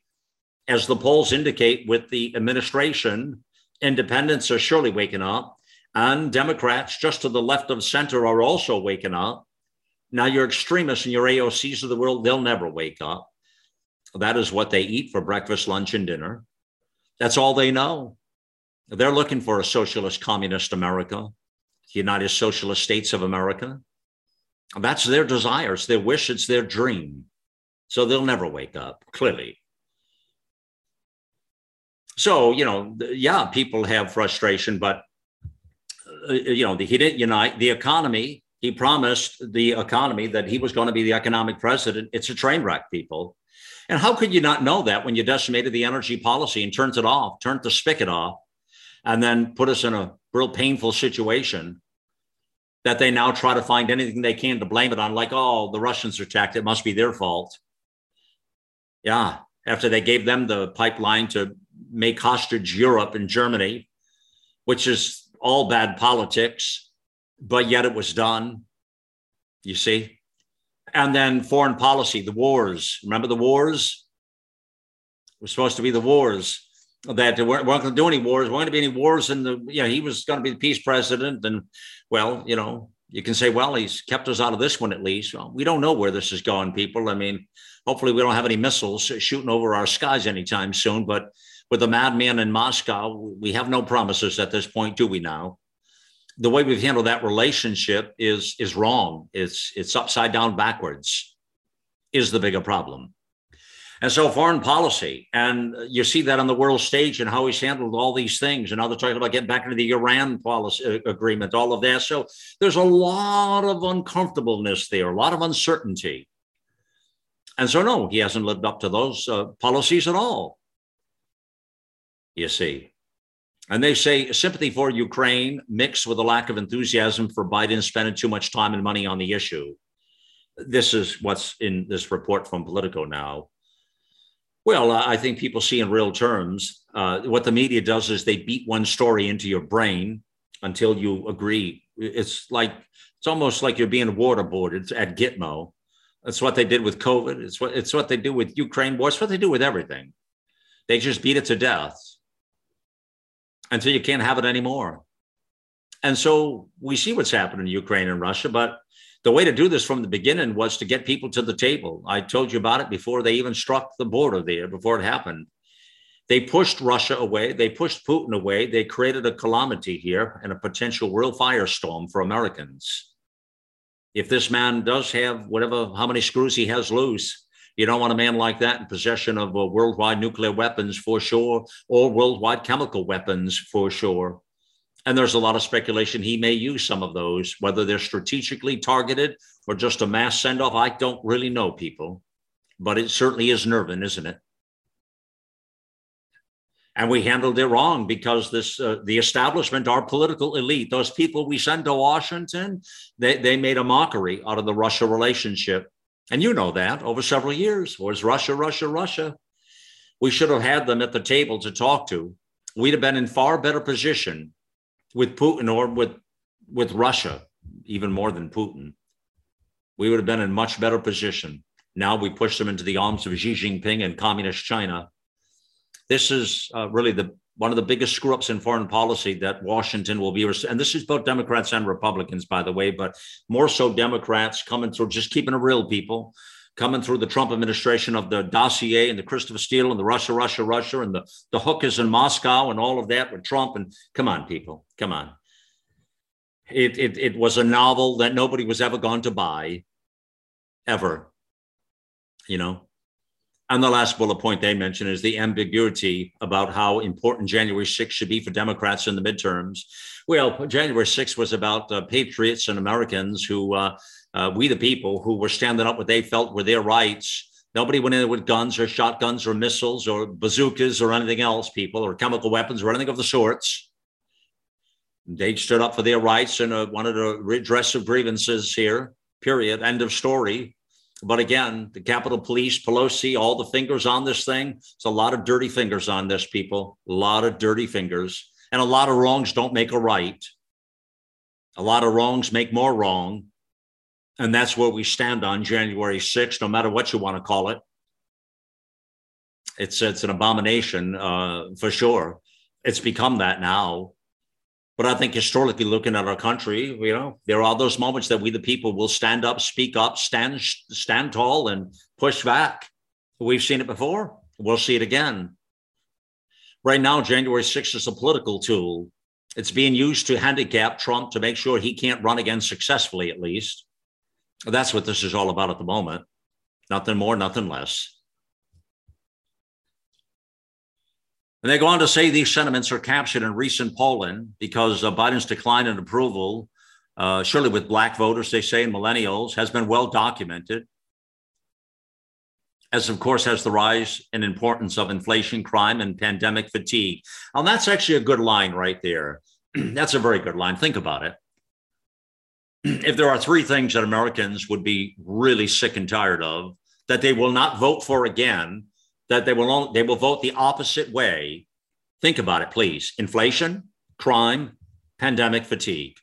S1: as the polls indicate with the administration. Independents are surely waking up, and Democrats just to the left of center are also waking up. Now, your extremists and your AOCs of the world, they'll never wake up. That is what they eat for breakfast, lunch, and dinner. That's all they know. They're looking for a socialist, communist America, United Socialist States of America. That's their desire. It's their wish. It's their dream. So they'll never wake up, clearly. So, you know, yeah, people have frustration, but, uh, you know, he didn't unite the economy. He promised the economy that he was going to be the economic president. It's a train wreck, people. And how could you not know that when you decimated the energy policy and turned it off, turned the spigot off, and then put us in a real painful situation that they now try to find anything they can to blame it on, like, oh, the Russians attacked, it must be their fault. Yeah, after they gave them the pipeline to make hostage Europe and Germany, which is all bad politics, but yet it was done. You see? And then foreign policy, the wars. Remember the wars? It was supposed to be the wars that there weren't, weren't going to do any wars. Weren't going to be any wars. And the, know, he was going to be the peace president. And well, you know, you can say, well, he's kept us out of this one at least. Well, we don't know where this is going, people. I mean, hopefully we don't have any missiles shooting over our skies anytime soon. But with the madman in Moscow, we have no promises at this point, do we now? The way we've handled that relationship is is wrong. It's it's upside down backwards is the bigger problem. And so foreign policy, and you see that on the world stage and how he's handled all these things. And now they're talking about getting back into the Iran policy uh, agreement, all of that. So there's a lot of uncomfortableness there, a lot of uncertainty. And so, no, he hasn't lived up to those uh, policies at all. You see. And they say sympathy for Ukraine mixed with a lack of enthusiasm for Biden spending too much time and money on the issue. This is what's in this report from Politico now. Well, I think people see in real terms. Uh, what the media does is they beat one story into your brain until you agree. It's like it's almost like you're being waterboarded at Gitmo. That's what they did with COVID. It's what it's what they do with Ukraine war. It's what they do with everything. They just beat it to death until you can't have it anymore. And so we see what's happening in Ukraine and Russia, but the way to do this from the beginning was to get people to the table. I told you about it before they even struck the border there, before it happened. They pushed Russia away. They pushed Putin away. They created a calamity here and a potential real firestorm for Americans. If this man does have whatever, how many screws he has loose, you don't want a man like that in possession of uh, worldwide nuclear weapons for sure, or worldwide chemical weapons for sure. And there's a lot of speculation he may use some of those, whether they're strategically targeted or just a mass send off. I don't really know, people, but it certainly is nerving, isn't it? And we handled it wrong because this uh, the establishment, our political elite, those people we send to Washington, they, they made a mockery out of the Russia relationship. And you know that over several years was Russia, Russia, Russia. We should have had them at the table to talk to. We'd have been in far better position with Putin or with with Russia, even more than Putin, we would have been in much better position. Now we push them into the arms of Xi Jinping and communist China. This is uh, really the one of the biggest screw ups in foreign policy that Washington will be, and this is both Democrats and Republicans, by the way, but more so Democrats coming through, just keeping it real, people, coming through the Trump administration of the dossier and the Christopher Steele and the Russia, Russia, Russia, and the, the hookers in Moscow and all of that with Trump. And come on, people, come on. It, it, it was a novel that nobody was ever going to buy, ever. You know, and the last bullet point they mention is the ambiguity about how important January 6th should be for Democrats in the midterms. Well, January 6th was about uh, patriots and Americans who, uh, uh, we the people, who were standing up what they felt were their rights. Nobody went in with guns or shotguns or missiles or bazookas or anything else, people, or chemical weapons or anything of the sorts. They stood up for their rights and wanted a redress of grievances here, period. End of story. But again, the Capitol Police, Pelosi, all the fingers on this thing. It's a lot of dirty fingers on this, people. A lot of dirty fingers. And a lot of wrongs don't make a right. A lot of wrongs make more wrong. And that's where we stand on January 6th, no matter what you want to call it. It's, it's an abomination uh, for sure. It's become that now. But I think historically, looking at our country, you know, there are those moments that we, the people, will stand up, speak up, stand stand tall, and push back. We've seen it before. We'll see it again. Right now, January 6th is a political tool. It's being used to handicap Trump to make sure he can't run again successfully, at least. That's what this is all about at the moment. Nothing more, nothing less. And they go on to say these sentiments are captured in recent polling because uh, Biden's decline in approval, uh, surely with black voters, they say, and millennials, has been well documented. As, of course, has the rise in importance of inflation, crime, and pandemic fatigue. And that's actually a good line right there. that's a very good line. Think about it. if there are three things that Americans would be really sick and tired of, that they will not vote for again, that they will only, they will vote the opposite way. Think about it, please. Inflation, crime, pandemic fatigue.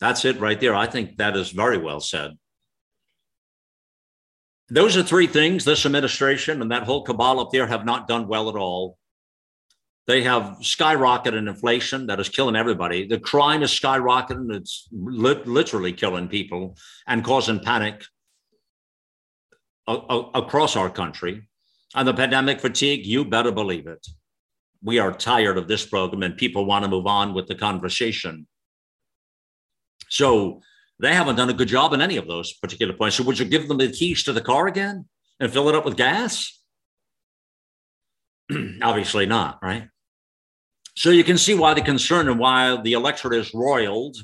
S1: That's it right there. I think that is very well said. Those are three things this administration and that whole cabal up there have not done well at all. They have skyrocketed inflation that is killing everybody. The crime is skyrocketing. It's li- literally killing people and causing panic a- a- across our country. And the pandemic fatigue, you better believe it. We are tired of this program and people want to move on with the conversation. So they haven't done a good job in any of those particular points. So would you give them the keys to the car again and fill it up with gas? Obviously not, right? So you can see why the concern and why the electorate is roiled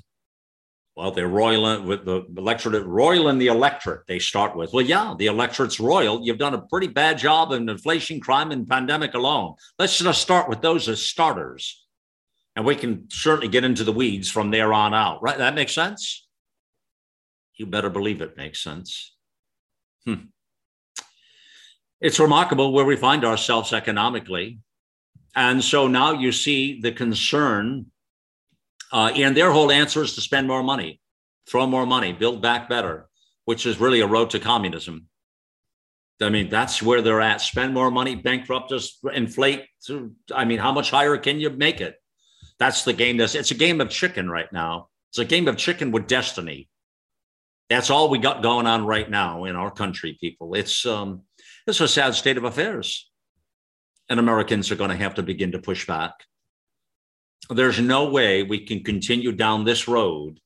S1: well, they're royal with the electorate, royal in the electorate they start with. Well, yeah, the electorate's royal. You've done a pretty bad job in inflation, crime, and pandemic alone. Let's just start with those as starters. And we can certainly get into the weeds from there on out. Right? That makes sense? You better believe it makes sense. Hmm. It's remarkable where we find ourselves economically. And so now you see the concern uh, and their whole answer is to spend more money, throw more money, build back better, which is really a road to communism. I mean, that's where they're at. Spend more money, bankrupt us, inflate. I mean, how much higher can you make it? That's the game. That's it's a game of chicken right now. It's a game of chicken with destiny. That's all we got going on right now in our country, people. It's um, it's a sad state of affairs, and Americans are going to have to begin to push back there's no way we can continue down this road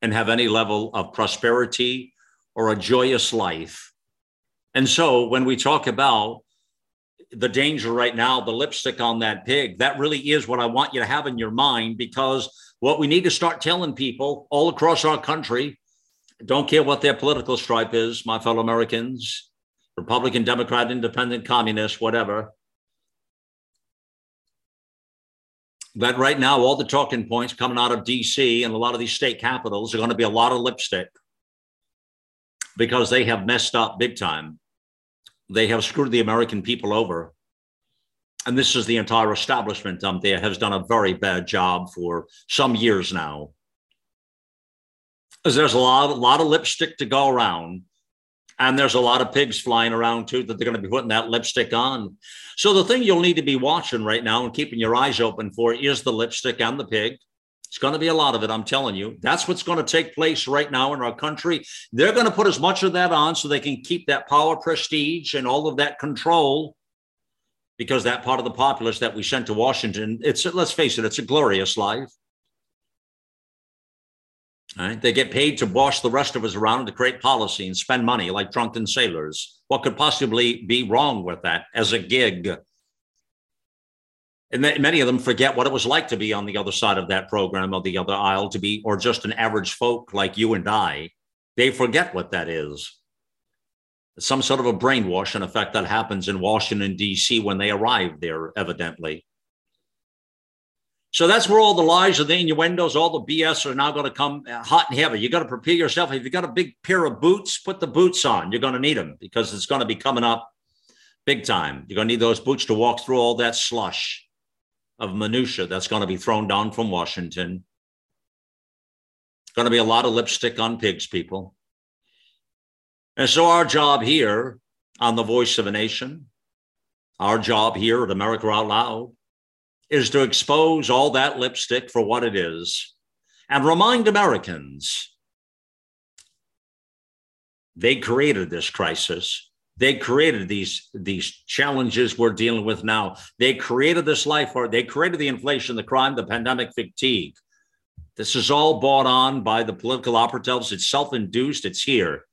S1: and have any level of prosperity or a joyous life. And so when we talk about the danger right now, the lipstick on that pig, that really is what I want you to have in your mind because what we need to start telling people all across our country, don't care what their political stripe is, my fellow Americans, Republican, Democrat, Independent, Communist, whatever. But right now, all the talking points coming out of DC and a lot of these state capitals are going to be a lot of lipstick because they have messed up big time. They have screwed the American people over. And this is the entire establishment up there has done a very bad job for some years now. There's a lot, a lot of lipstick to go around. And there's a lot of pigs flying around too that they're going to be putting that lipstick on. So the thing you'll need to be watching right now and keeping your eyes open for is the lipstick and the pig. It's going to be a lot of it, I'm telling you. That's what's going to take place right now in our country. They're going to put as much of that on so they can keep that power, prestige, and all of that control because that part of the populace that we sent to Washington, it's let's face it, it's a glorious life. Right? They get paid to wash the rest of us around to create policy and spend money like drunken sailors. What could possibly be wrong with that as a gig? And many of them forget what it was like to be on the other side of that program or the other aisle, to be, or just an average folk like you and I. They forget what that is. Some sort of a brainwash, in effect, that happens in Washington, D.C. when they arrive there, evidently. So that's where all the lies and the innuendos, all the BS are now going to come uh, hot and heavy. You got to prepare yourself. If you got a big pair of boots, put the boots on. You're going to need them because it's going to be coming up big time. You're going to need those boots to walk through all that slush of minutia that's going to be thrown down from Washington. Going to be a lot of lipstick on pigs, people. And so our job here on the Voice of a Nation, our job here at America Out Loud is to expose all that lipstick for what it is and remind Americans they created this crisis. They created these, these challenges we're dealing with now. They created this life, or they created the inflation, the crime, the pandemic fatigue. This is all bought on by the political operatives. It's self induced, it's here.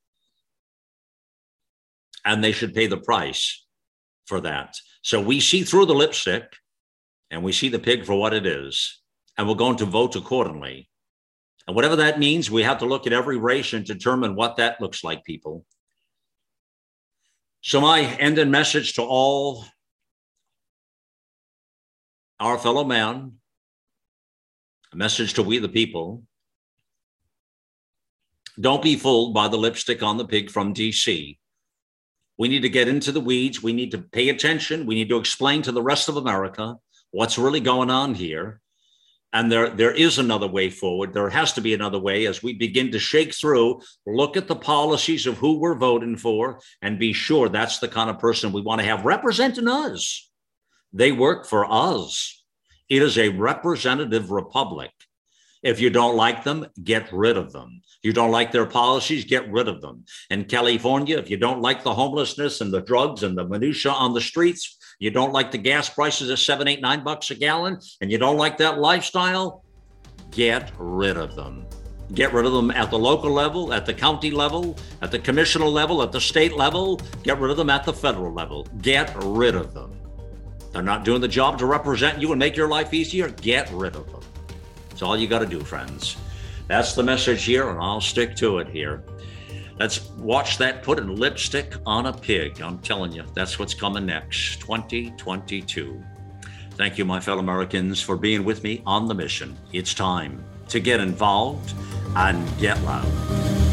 S1: And they should pay the price for that. So we see through the lipstick and we see the pig for what it is, and we're going to vote accordingly. And whatever that means, we have to look at every race and determine what that looks like, people. So, my ending message to all our fellow man, a message to we the people don't be fooled by the lipstick on the pig from DC. We need to get into the weeds. We need to pay attention. We need to explain to the rest of America what's really going on here. And there, there is another way forward. There has to be another way as we begin to shake through, look at the policies of who we're voting for, and be sure that's the kind of person we want to have representing us. They work for us. It is a representative republic. If you don't like them, get rid of them. You don't like their policies, get rid of them. In California, if you don't like the homelessness and the drugs and the minutia on the streets, you don't like the gas prices at seven, eight, nine bucks a gallon, and you don't like that lifestyle, get rid of them. Get rid of them at the local level, at the county level, at the commissioner level, at the state level. Get rid of them at the federal level. Get rid of them. They're not doing the job to represent you and make your life easier. Get rid of them. It's all you got to do, friends. That's the message here, and I'll stick to it here. Let's watch that putting lipstick on a pig. I'm telling you, that's what's coming next 2022. Thank you, my fellow Americans, for being with me on the mission. It's time to get involved and get loud.